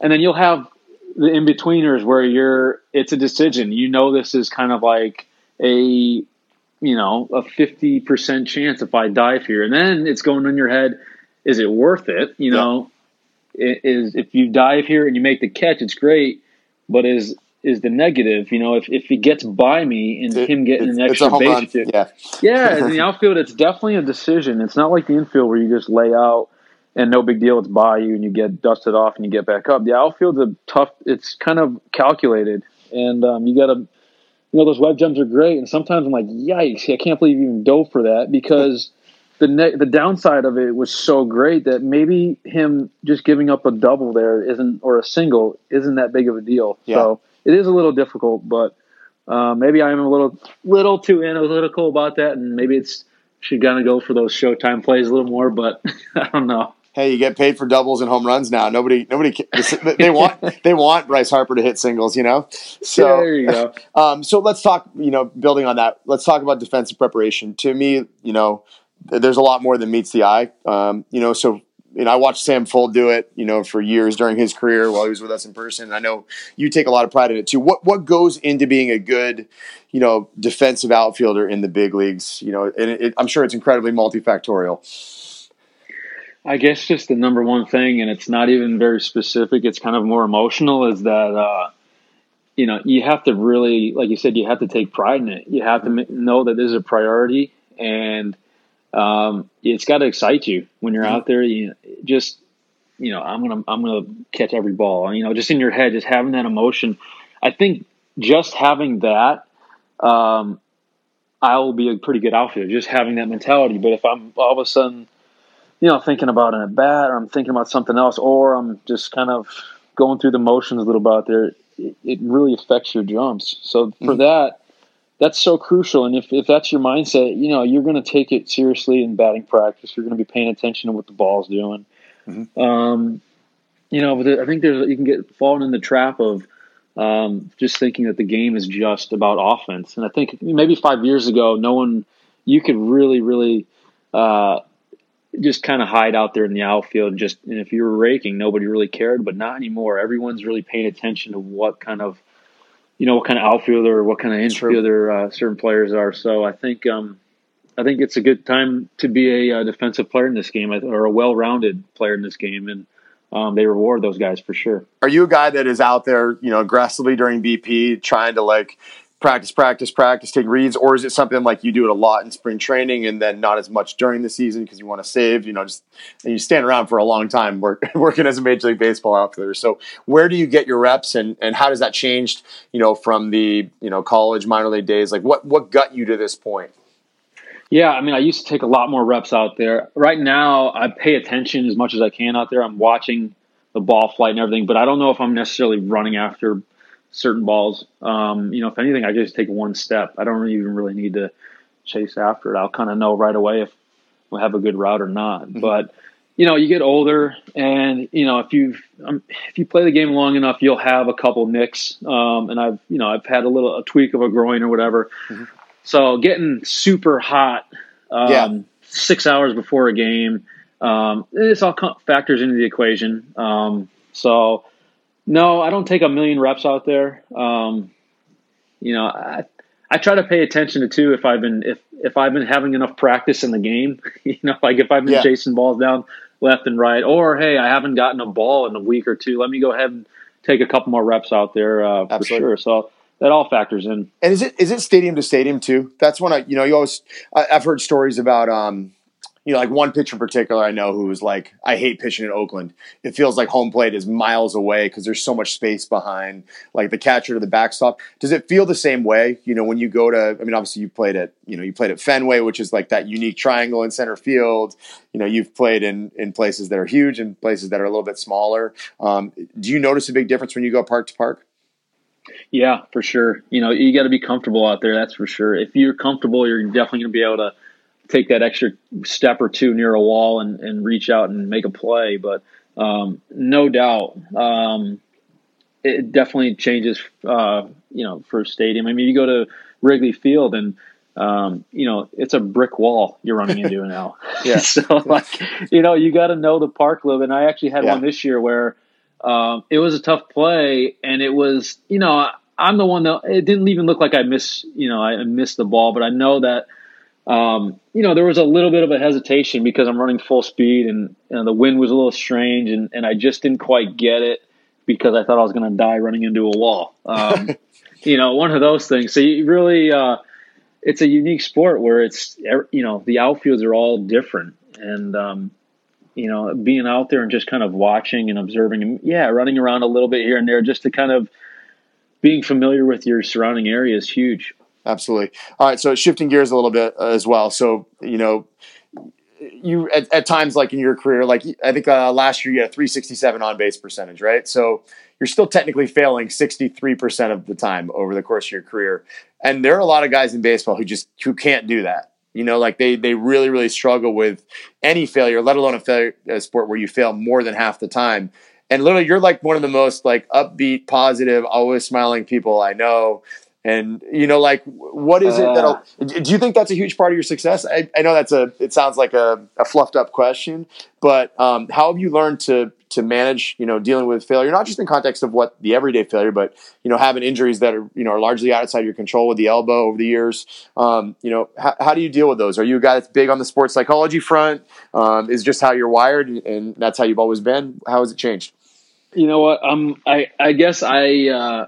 And then you'll have the in betweeners where you're, it's a decision. You know, this is kind of like a, you know, a 50% chance if I dive here. And then it's going in your head, is it worth it? You know, yeah. is if you dive here and you make the catch, it's great. But is is the negative. You know, if, if he gets by me and it, him getting an extra base, yeah, yeah. in the [laughs] outfield, it's definitely a decision. It's not like the infield where you just lay out and no big deal. It's by you and you get dusted off and you get back up. The outfield's a tough. It's kind of calculated, and um, you got to. You know, those web gems are great, and sometimes I'm like, yikes! I can't believe you even dove for that because. [laughs] the ne- the downside of it was so great that maybe him just giving up a double there isn't or a single isn't that big of a deal. Yeah. So it is a little difficult, but uh, maybe I'm a little little too analytical about that, and maybe it's should kind of go for those Showtime plays a little more. But [laughs] I don't know. Hey, you get paid for doubles and home runs now. Nobody, nobody, they want [laughs] they want Bryce Harper to hit singles. You know, so yeah, there you go. [laughs] Um, so let's talk. You know, building on that, let's talk about defensive preparation. To me, you know, there's a lot more than meets the eye. Um, you know, so you know, I watched Sam Fuld do it, you know, for years during his career while he was with us in person. I know you take a lot of pride in it too. What what goes into being a good, you know, defensive outfielder in the big leagues? You know, and it, I'm sure it's incredibly multifactorial. I guess just the number one thing, and it's not even very specific. It's kind of more emotional. Is that uh, you know you have to really, like you said, you have to take pride in it. You have to know that this is a priority, and um, it's got to excite you when you're out there. You know, just you know, I'm gonna I'm gonna catch every ball. You know, just in your head, just having that emotion. I think just having that, um, I will be a pretty good outfielder. Just having that mentality. But if I'm all of a sudden, you know, thinking about an at bat, or I'm thinking about something else, or I'm just kind of going through the motions a little bit out there, it, it really affects your jumps. So for mm-hmm. that, that's so crucial. And if, if that's your mindset, you know, you're going to take it seriously in batting practice. You're going to be paying attention to what the ball's doing. Mm-hmm. Um, you know, but I think there's you can get fallen in the trap of um, just thinking that the game is just about offense. And I think maybe five years ago, no one you could really, really uh, just kind of hide out there in the outfield. And just and if you were raking, nobody really cared. But not anymore. Everyone's really paying attention to what kind of you know what kind of outfielder or what kind of infielder uh, certain players are. So I think um, I think it's a good time to be a, a uh, defensive player in this game or a well-rounded player in this game, and um, they reward those guys for sure. Are you a guy that is out there, you know, aggressively during BP, trying to like practice, practice, practice, take reads, or is it something like you do it a lot in spring training and then not as much during the season because you want to save? You know, just and you stand around for a long time work, [laughs] working as a major league baseball outfielder. So, where do you get your reps, and and how does that change? You know, from the you know college minor league days, like what what got you to this point? Yeah, I mean, I used to take a lot more reps out there. Right now, I pay attention as much as I can out there. I'm watching the ball flight and everything, but I don't know if I'm necessarily running after certain balls. Um, you know, if anything, I just take one step. I don't even really need to chase after it. I'll kind of know right away if we have a good route or not. Mm-hmm. But you know, you get older, and you know, if you um, if you play the game long enough, you'll have a couple nicks. Um, and I've you know I've had a little a tweak of a groin or whatever. Mm-hmm. So getting super hot, um, yeah. six hours before a game, um, this all factors into the equation. Um, so no, I don't take a million reps out there. Um, you know, I I try to pay attention to too if I've been if if I've been having enough practice in the game. [laughs] You know, like if I've been yeah. chasing balls down left and right, or hey, I haven't gotten a ball in a week or two. Let me go ahead and take a couple more reps out there uh, for sure. So that all factors in. And is it is it stadium to stadium too? That's when I you know you always I, have heard stories about um you know, like one pitcher in particular I know who was like, I hate pitching in Oakland. It feels like home plate is miles away because there's so much space behind like the catcher to the backstop. Does it feel the same way? You know, when you go to, I mean, obviously you played at, you know, you played at Fenway, which is like that unique triangle in center field. You know, you've played in in places that are huge and places that are a little bit smaller. Um, do you notice a big difference when you go park to park? Yeah, for sure. You know, you got to be comfortable out there. That's for sure. If you're comfortable, you're definitely going to be able to take that extra step or two near a wall and, and reach out and make a play. But um, no doubt, um, it definitely changes. Uh, you know, for a stadium. I mean, you go to Wrigley Field and um, you know it's a brick wall you're running into [laughs] now. yeah. [laughs] so like, you know, you got to know the park a little bit. And I actually had yeah. one this year where um, it was a tough play, and it was you know. I'm the one that it didn't even look like I missed, you know, I missed the ball, but I know that um, you know, there was a little bit of a hesitation because I'm running full speed and, and the wind was a little strange and, and I just didn't quite get it because I thought I was going to die running into a wall. Um, [laughs] you know, one of those things. So you really, uh, it's a unique sport where it's, you know, the outfields are all different. And, um, you know, being out there and just kind of watching and observing and yeah, running around a little bit here and there just to kind of being familiar with your surrounding area is huge absolutely. All right, so shifting gears a little bit uh, as well. So you know, you at, at times like in your career, like I think uh, last year you had a 367 on base percentage, right? So you're still technically failing 63% of the time over the course of your career. And there are a lot of guys in baseball who just who can't do that. You know, like they they really really struggle with any failure, let alone a failure a sport where you fail more than half the time. And literally, you're like one of the most like upbeat, positive, always smiling people I know. And you know, like, what is it that uh. do you think that's a huge part of your success? I, I know that's a it sounds like a, a fluffed up question, but um, how have you learned to to manage you know dealing with failure, not just in context of what the everyday failure, but you know having injuries that are you know are largely outside your control with the elbow over the years. Um, you know, how, how, do you deal with those? Are you a guy that's big on the sports psychology front? Um, is just how you're wired, and that's how you've always been? How has it changed? You know what? Um, I I guess I. Uh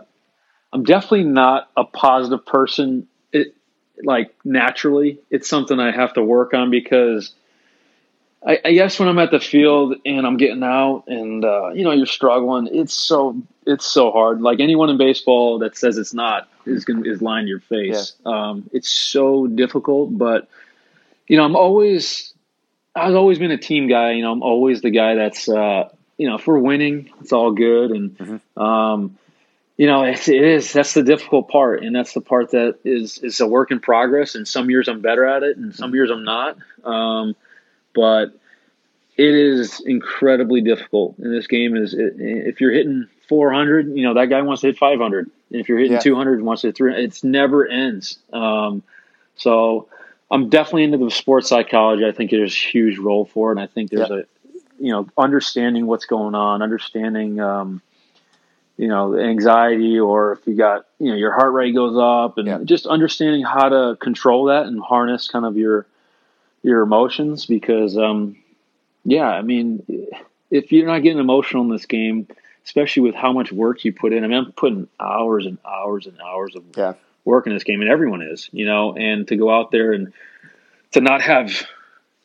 I'm definitely not a positive person. It like naturally, it's something I have to work on because I, I guess when I'm at the field and I'm getting out and uh, you know you're struggling, it's so it's so hard. Like anyone in baseball that says it's not is going is lying to your face. Yeah. Um, it's so difficult, but you know I'm always I've always been a team guy. You know I'm always the guy that's uh, you know if we're winning, it's all good and. Mm-hmm. Um, you know, it, it is. That's the difficult part, and that's the part that is is a work in progress. And some years I'm better at it, and some years I'm not. Um, but it is incredibly difficult. And this game is if you're hitting 400, you know that guy wants to hit 500. And if you're hitting yeah. 200, wants to hit 300. It's never ends. Um, so I'm definitely into the sports psychology. I think there's a huge role for it. And I think there's yeah. a you know understanding what's going on, understanding. Um, you know, anxiety or if you got, you know, your heart rate goes up and yeah. just understanding how to control that and harness kind of your, your emotions because, um, yeah, I mean, if you're not getting emotional in this game, especially with how much work you put in, I mean, I'm putting hours and hours and hours of yeah. work in this game and everyone is, you know, and to go out there and to not have,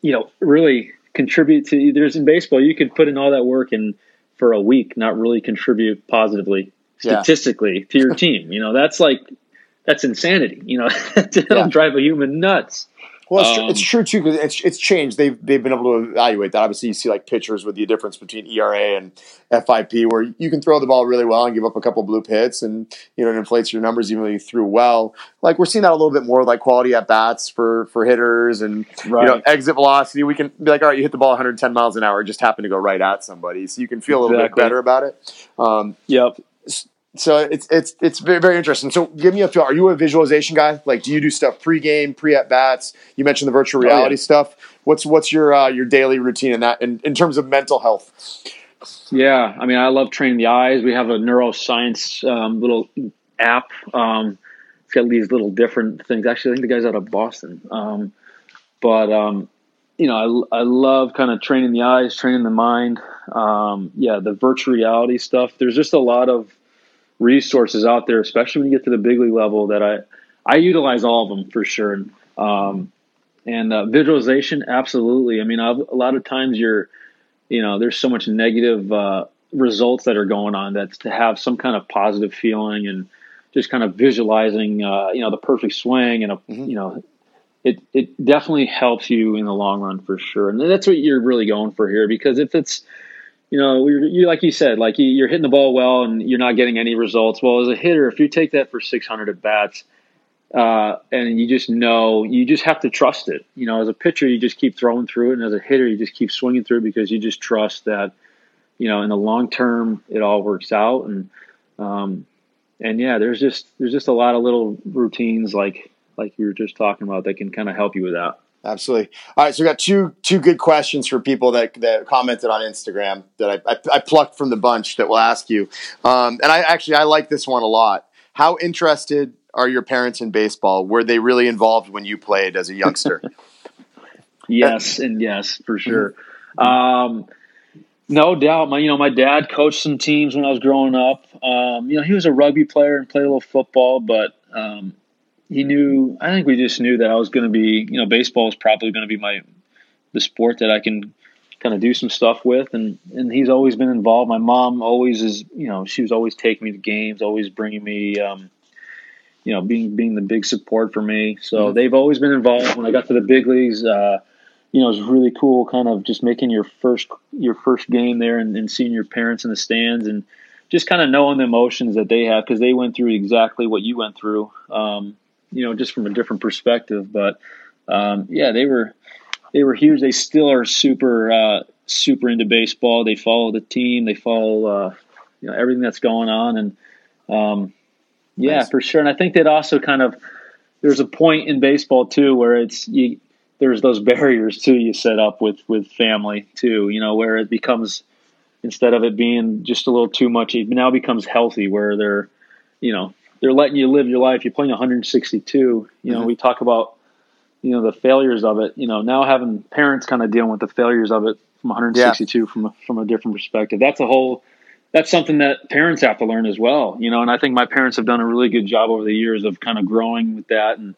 you know, really contribute to, there's in baseball, you could put in all that work and, for a week not really contribute positively statistically yeah. to your [laughs] team. You know, that's like that's insanity. You know, [laughs] that'll yeah. drive a human nuts. Well, it's, tr- Um, it's true too because it's it's changed. They've they've been able to evaluate that. Obviously, you see like pitchers with the difference between ERA and FIP, where you can throw the ball really well and give up a couple bloop hits, and you know it inflates your numbers even though you threw well. Like we're seeing that a little bit more, like quality at bats for for hitters and Right. you know exit velocity. We can be like, all right, you hit the ball 110 miles an hour, it just happened to go right at somebody, so you can feel a little Exactly. bit better about it. Um, Yep. So it's it's it's very very interesting. So give me a feel. Are you a visualization guy? Like, do you do stuff pre-game, pre at bats? You mentioned the virtual Oh, yeah. reality stuff. What's what's your uh, your daily routine in that in, in terms of mental health? Yeah, I mean, I love training the eyes. We have a neuroscience um, little app. Um, it's got these little different things. Actually, I think the guy's out of Boston. Um, but um, you know, I, I love kind of training the eyes, training the mind. Um, yeah, the virtual reality stuff. There's just a lot of resources out there, especially when you get to the big league level. That I I utilize all of them for sure. Um, and uh, visualization, absolutely. I mean, I've, a lot of times you're you know there's so much negative uh, results that are going on that to have some kind of positive feeling and just kind of visualizing uh, you know the perfect swing and a Mhm. you know it it definitely helps you in the long run for sure and that's what you're really going for here because if it's you know you're, like you said like you, you're hitting the ball well and you're not getting any results well as a hitter if you take that for 600 at bats uh, and you just know you just have to trust it. You know, as a pitcher, you just keep throwing through it, and as a hitter, you just keep swinging through it because you just trust that, you know, in the long term, it all works out. And um, and yeah, there's just there's just a lot of little routines like like you were just talking about that can kind of help you with that. Absolutely. All right, so we got two two good questions for people that that commented on Instagram that I, I, I plucked from the bunch that we'll ask you. Um, and I actually I like this one a lot. How interested are your parents in baseball? Were they really involved when you played as a youngster? [laughs] Yes, [laughs] and yes, for sure. Um, no doubt. My, you know, my dad coached some teams when I was growing up. Um, you know, he was a rugby player and played a little football, but um, he knew. I think we just knew that I was going to be. You know, baseball was probably going to be my the sport that I can kind of do some stuff with, and and he's always been involved. My mom always is. You know, she was always taking me to games, always bringing me. Um, you know, being being the big support for me. So Mhm. they've always been involved. When I got to the big leagues, uh, you know, it was really cool, kind of just making your first your first game there and, and seeing your parents in the stands and just kind of knowing the emotions that they have because they went through exactly what you went through. Um, you know, just from a different perspective. But um, yeah, they were they were huge. They still are super uh, super into baseball. They follow the team. They follow uh, you know everything that's going on and. Um, yeah, Nice. for sure. And I think that also kind of there's a point in baseball too where it's you, there's those [laughs] barriers too you set up with with family too. You know where it becomes instead of it being just a little too much, it now becomes healthy where they're you know they're letting you live your life. You're playing 162. You know Mhm. we talk about you know the failures of it. You know now having parents kind of dealing with the failures of it from 162 from a, from a different perspective. That's a whole that's something that parents have to learn as well, you know. And I think my parents have done a really good job over the years of kind of growing with that and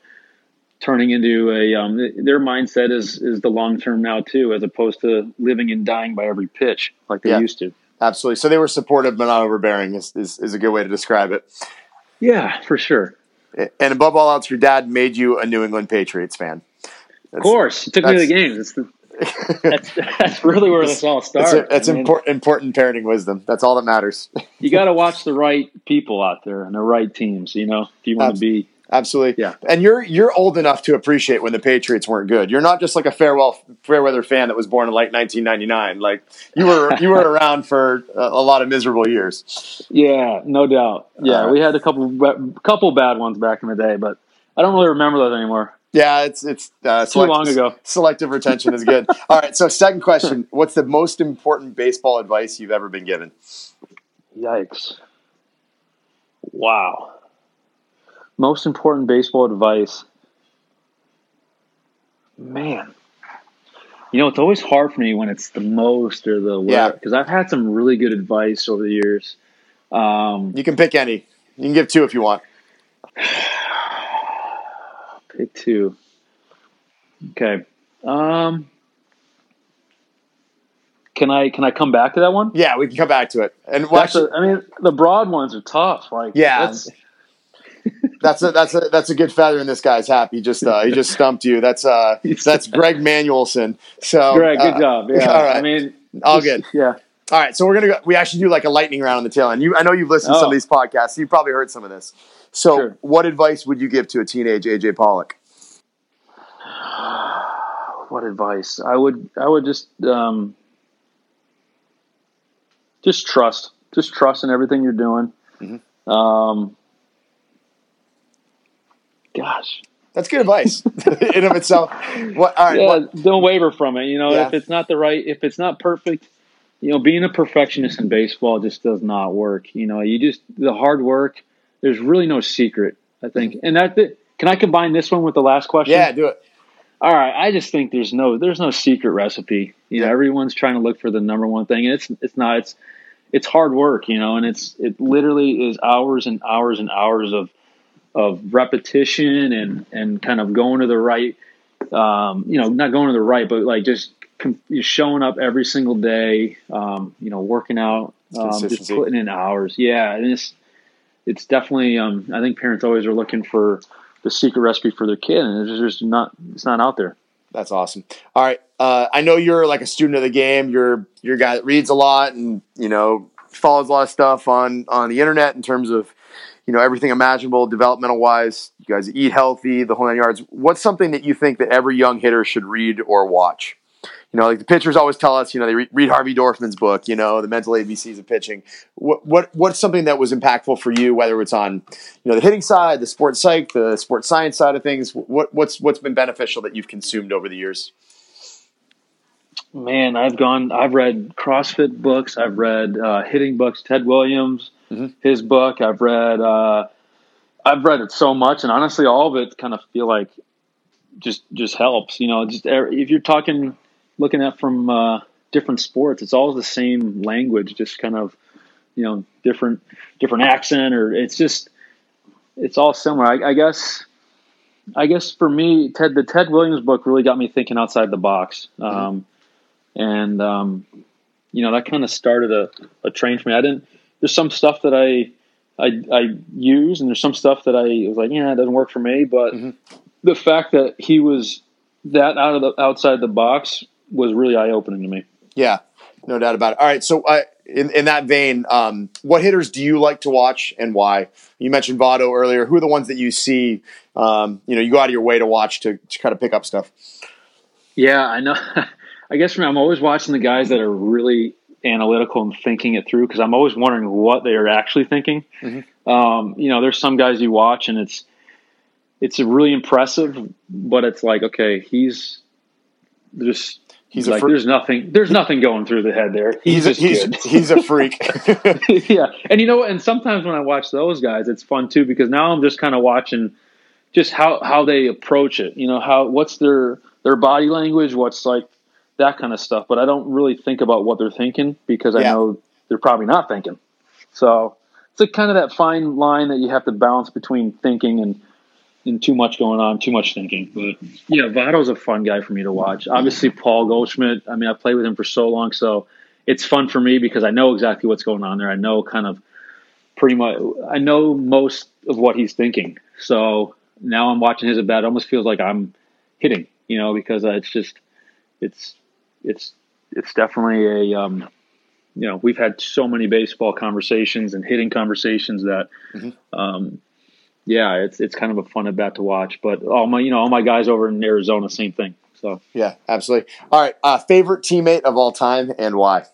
turning into a. Um, their mindset is is the long term now too, as opposed to living and dying by every pitch like they Yeah. used to. Absolutely. So they were supportive but not overbearing is, is, is a good way to describe it. Yeah, for sure. And above all else, your dad made you a New England Patriots fan. Of course, he took me to the games. It's the, [laughs] that's that's really where this all It's, started. it's I mean, important important parenting wisdom. That's all that matters. You got to [laughs] watch the right people out there and the right teams. You know, if you want to be. Absolutely. Yeah. And you're you're old enough to appreciate when the Patriots weren't good. You're not just like a farewell fairweather fan that was born in like 1999. Like you were you were [laughs] around for a, a lot of miserable years. Yeah, no doubt. Yeah, Uh, we had a couple couple bad ones back in the day, but I don't really remember those anymore. Yeah, it's it's uh, Too long ago. Selective retention is good. [laughs] all right. So second question: What's the most important baseball advice you've ever been given? Yikes! Wow. Most important baseball advice. Man, you know it's always hard for me when it's the most or the Yeah. because I've had some really good advice over the years. Um, You can pick any. You can give two if you want. [sighs] pick two. Okay. Um, can I can I come back to that one? Yeah, we can come back to it. And well, actually, a, I mean, the broad ones are tough. Like, Yeah. That's- a that's a that's a good feather in this guy's hat. He just uh, he just [laughs] stumped you. That's uh that's [laughs] Greg Manuelson. So Greg, good uh, job. [laughs] Yeah, all right. I mean, all good. Yeah. All right, so we're gonna go. We actually do like a lightning round on the tail end. You, I know you've listened to some Oh. of these podcasts. So you've probably heard some of this. So, Sure. what advice would you give to a teenage AJ Pollock? [sighs] what advice i would i would just um just trust just trust in everything you're doing Mm-hmm. um gosh That's good advice [laughs] in of itself. What? All right. yeah what- don't waver from it you know Yeah. if it's not the right if it's not perfect you know being a perfectionist in baseball just does not work you know you just the hard work there's really no secret i think and that can i combine this one with the last question yeah, do it. All right, I just think there's no there's no secret recipe. You know, everyone's trying to look for the number one thing, and it's it's not it's it's hard work, you know, and it's it literally is hours and hours and hours of of repetition and and kind of going to the right, um, you know, not going to the right, but like just com- showing up every single day, um, you know, working out, um, just putting in hours. Yeah, and it's it's definitely um, I think parents always are looking for the secret recipe for their kid, and it's just not it's not out there. That's awesome. All right. Uh, I know you're like a student of the game. You're you're a guy that reads a lot and you know follows a lot of stuff on on the internet in terms of you know everything imaginable developmental wise. You guys eat healthy, the whole nine yards. What's something that you think that every young hitter should read or watch? You know, like the pitchers always tell us, you know, they re- read Harvey Dorfman's book, you know, the mental ABCs of pitching. What what what's something that was impactful for you, whether it's on, you know, the hitting side, the sports psych, the sports science side of things? What what's what's been beneficial that you've consumed over the years? Man, I've gone. I've read CrossFit books. I've read uh, hitting books. Ted Williams, Mhm. his book. I've read. Uh, I've read it so much, and honestly, all of it kind of feel like just just helps. You know, just er- if you're talking, looking at from uh, different sports, it's all the same language, just kind of, you know, different different accent, or it's just it's all similar. I, I guess. I guess for me, Ted, the Ted Williams book really got me thinking outside the box. Um, and um, you know that kind of started a, a train for me. I didn't. There's some stuff that I I, I use, and there's some stuff that I was like, yeah, it doesn't work for me. But Mhm. the fact that he was that out of the outside the box was really eye opening to me. Yeah, no doubt about it. All right, so uh, in in that vein, um, what hitters do you like to watch and why? You mentioned Votto earlier. Who are the ones that you see? Um, you know, you go out of your way to watch to, to kind of pick up stuff. Yeah, I know. [laughs] I guess for me, I'm always watching the guys that are really analytical and thinking it through because I'm always wondering what they are actually thinking. Mhm. Um, you know, there's some guys you watch and it's it's really impressive, but it's like okay, he's just He's a like fr- there's nothing there's nothing going through the head there. He's He's, a, just he's he's a [laughs] freak. [laughs] [laughs] yeah, and you know, what? and sometimes when I watch those guys, it's fun too because now I'm just kind of watching just how how they approach it. You know, how what's their their body language, what's like that kind of stuff. But I don't really think about what they're thinking because I Yeah. know they're probably not thinking. So it's like kind of that fine line that you have to balance between thinking and and too much going on, too much thinking. But yeah, Votto's a fun guy for me to watch. Obviously, Paul Goldschmidt. I mean, I played with him for so long, so it's fun for me because I know exactly what's going on there. I know kind of pretty much. I know most of what he's thinking. So now I'm watching his at bat. It almost feels like I'm hitting, you know, because it's just it's it's it's definitely a um, you know we've had so many baseball conversations and hitting conversations that Mhm. um, yeah it's it's kind of a fun at bat to watch but all my you know all my guys over in Arizona same thing so yeah, absolutely. All right, uh, favorite teammate of all time and why?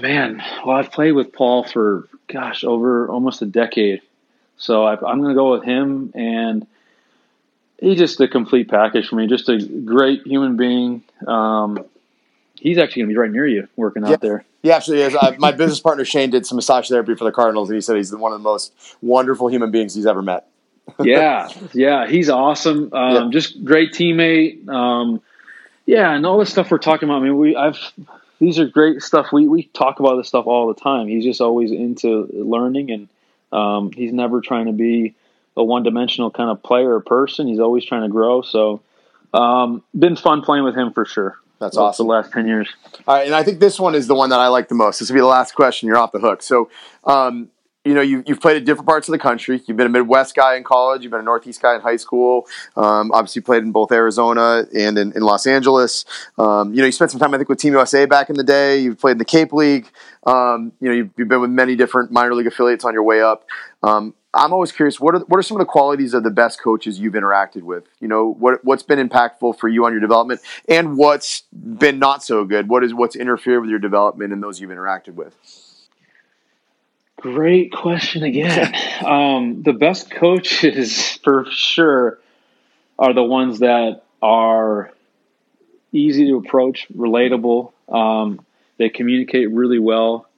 man well I've played with Paul for gosh over almost a decade so I, I'm going to go with him and he's just a complete package for me just a great human being um, he's actually going to be right near you working out there He absolutely is. Uh, my business partner Shane did some massage therapy for the Cardinals, and he said he's one of the most wonderful human beings he's ever met. [laughs] yeah, yeah, he's awesome. Um, Yeah. Just great teammate. Um, yeah, and all the stuff we're talking about. I mean, we I've these are great stuff. We we talk about this stuff all the time. He's just always into learning, and um, he's never trying to be a one dimensional kind of player or person. He's always trying to grow. So, um, been fun playing with him for sure. That's awesome. The last ten years. All right, and I think this one is the one that I like the most. This will be the last question. You're off the hook. So, um, you know, you, you've played at different parts of the country. You've been a Midwest guy in college. You've been a Northeast guy in high school. Um, obviously, played in both Arizona and in, in Los Angeles. Um, you know, you spent some time, I think, with Team USA back in the day. You've played in the Cape League. Um, you know, you've, you've, been with many different minor league affiliates on your way up. Um, I'm always curious. What are what are some of the qualities of the best coaches you've interacted with? You know, what what's been impactful for you on your development, and what's been not so good? What is what's interfered with your development and those you've interacted with? Great question again. [laughs] um, the best coaches, [laughs] for sure, are the ones that are easy to approach, relatable. Um, they communicate really well,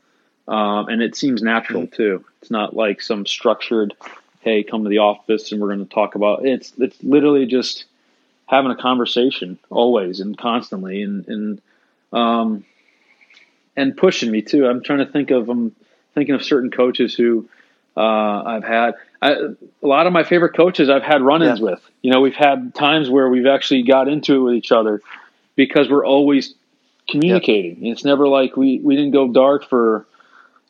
um, and it seems natural too. It's not like some structured, "Hey, come to the office and we're going to talk about." It's it's literally just having a conversation always and constantly, and and um, and pushing me too. I'm trying to think of I'm thinking of certain coaches who uh, I've had. I, a lot of my favorite coaches I've had run-ins yeah. with. You know, we've had times where we've actually got into it with each other because we're always communicating. Yeah. It's never like we, we didn't go dark for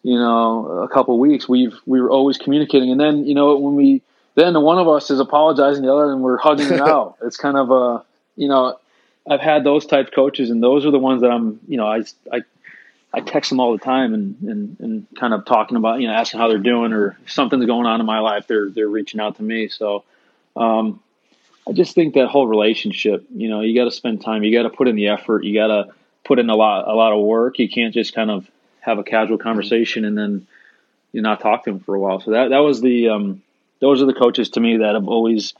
you know a couple weeks. We've we were always communicating, and then you know when we then one of us is apologizing the other, and we're hugging it [laughs] out. It's kind of a you know I've had those type coaches, and those are the ones that I'm you know I I I text them all the time and, and, and kind of talking about, you know, asking how they're doing or something's going on in my life. They're, they're reaching out to me. So, um, I just think that whole relationship, you know, you got to spend time, you got to put in the effort, you got to put in a lot, a lot of work. You can't just kind of have a casual conversation and then you not talk to them for a while. So that, that was the, um, those are the coaches to me that have always,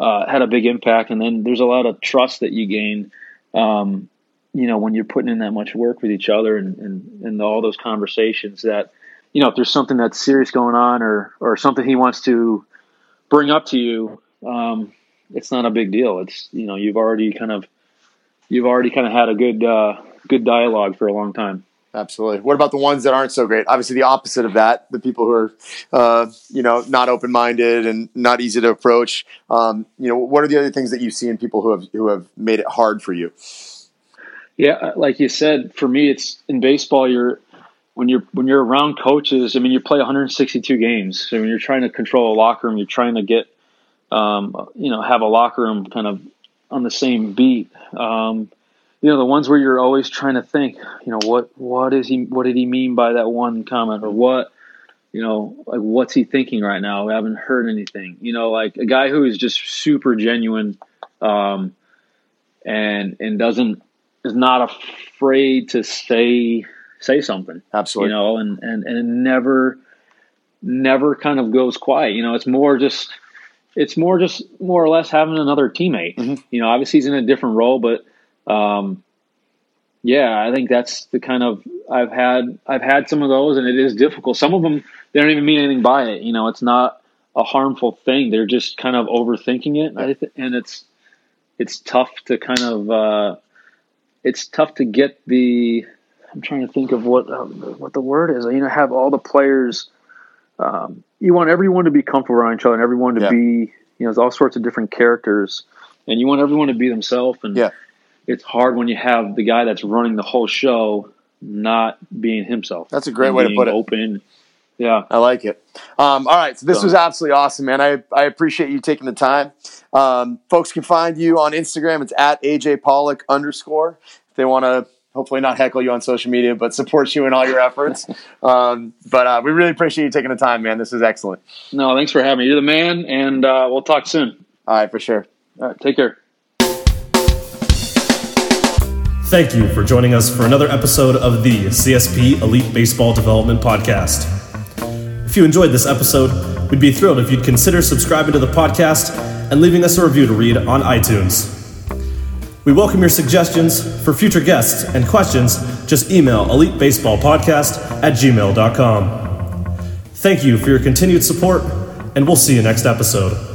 uh, had a big impact. And then there's a lot of trust that you gain, um, you know, when you're putting in that much work with each other and, and, and all those conversations that, you know, if there's something that's serious going on or, or something he wants to bring up to you, um, it's not a big deal. It's, you know, you've already kind of, you've already kind of had a good, uh, good dialogue for a long time. Absolutely. What about the ones that aren't so great? Obviously, the opposite of that, the people who are, uh, you know, not open minded and not easy to approach. Um, you know, what are the other things that you see in people who have who have made it hard for you? Yeah, uh, like you said, for me, it's in baseball. You're when you're when you're around coaches. I mean, you play 162 games. So when you're trying to control a locker room, you're trying to get, um, you know, have a locker room kind of on the same beat. Um, you know, the ones where you're always trying to think, you know, what what is he? What did he mean by that one comment, or what? You know, like what's he thinking right now? I haven't heard anything. You know, like a guy who is just super genuine, um, and and doesn't is not afraid to say say something. Absolutely. You know, and and and it never never kind of goes quiet. You know, it's more just it's more just more or less having another teammate. Mm-hmm. You know, obviously he's in a different role, but um, yeah, I think that's the kind of I've had I've had some of those, and it is difficult. Some of them they don't even mean anything by it. You know, it's not a harmful thing. They're just kind of overthinking it, yeah. and it's it's tough to kind of uh, it's tough to get the. I'm trying to think of what uh, what the word is. You know, have all the players. Um, you want everyone to be comfortable around each other, and everyone to yeah. be. You know, there's all sorts of different characters, and you want everyone to be themselves. And yeah. It's hard when you have the guy that's running the whole show not being himself. That's a great way to put it. Open. Yeah, I like it. Um, all right, so this so, was absolutely awesome, man. I I appreciate you taking the time. Um, folks can find you on Instagram. It's at AJ Pollock underscore. If they want to hopefully not heckle you on social media, but support you in all your efforts. [laughs] um, but uh, we really appreciate you taking the time, man. This is excellent. No, thanks for having me. You're the man, and uh, we'll talk soon. All right, for sure. All right, take care. Thank you for joining us for another episode of the CSP Elite Baseball Development Podcast. If you enjoyed this episode, we'd be thrilled if you'd consider subscribing to the podcast and leaving us a review to read on iTunes. We welcome your suggestions for future guests and questions. Just email elitebaseballpodcast at gmail.com. Thank you for your continued support, and we'll see you next episode.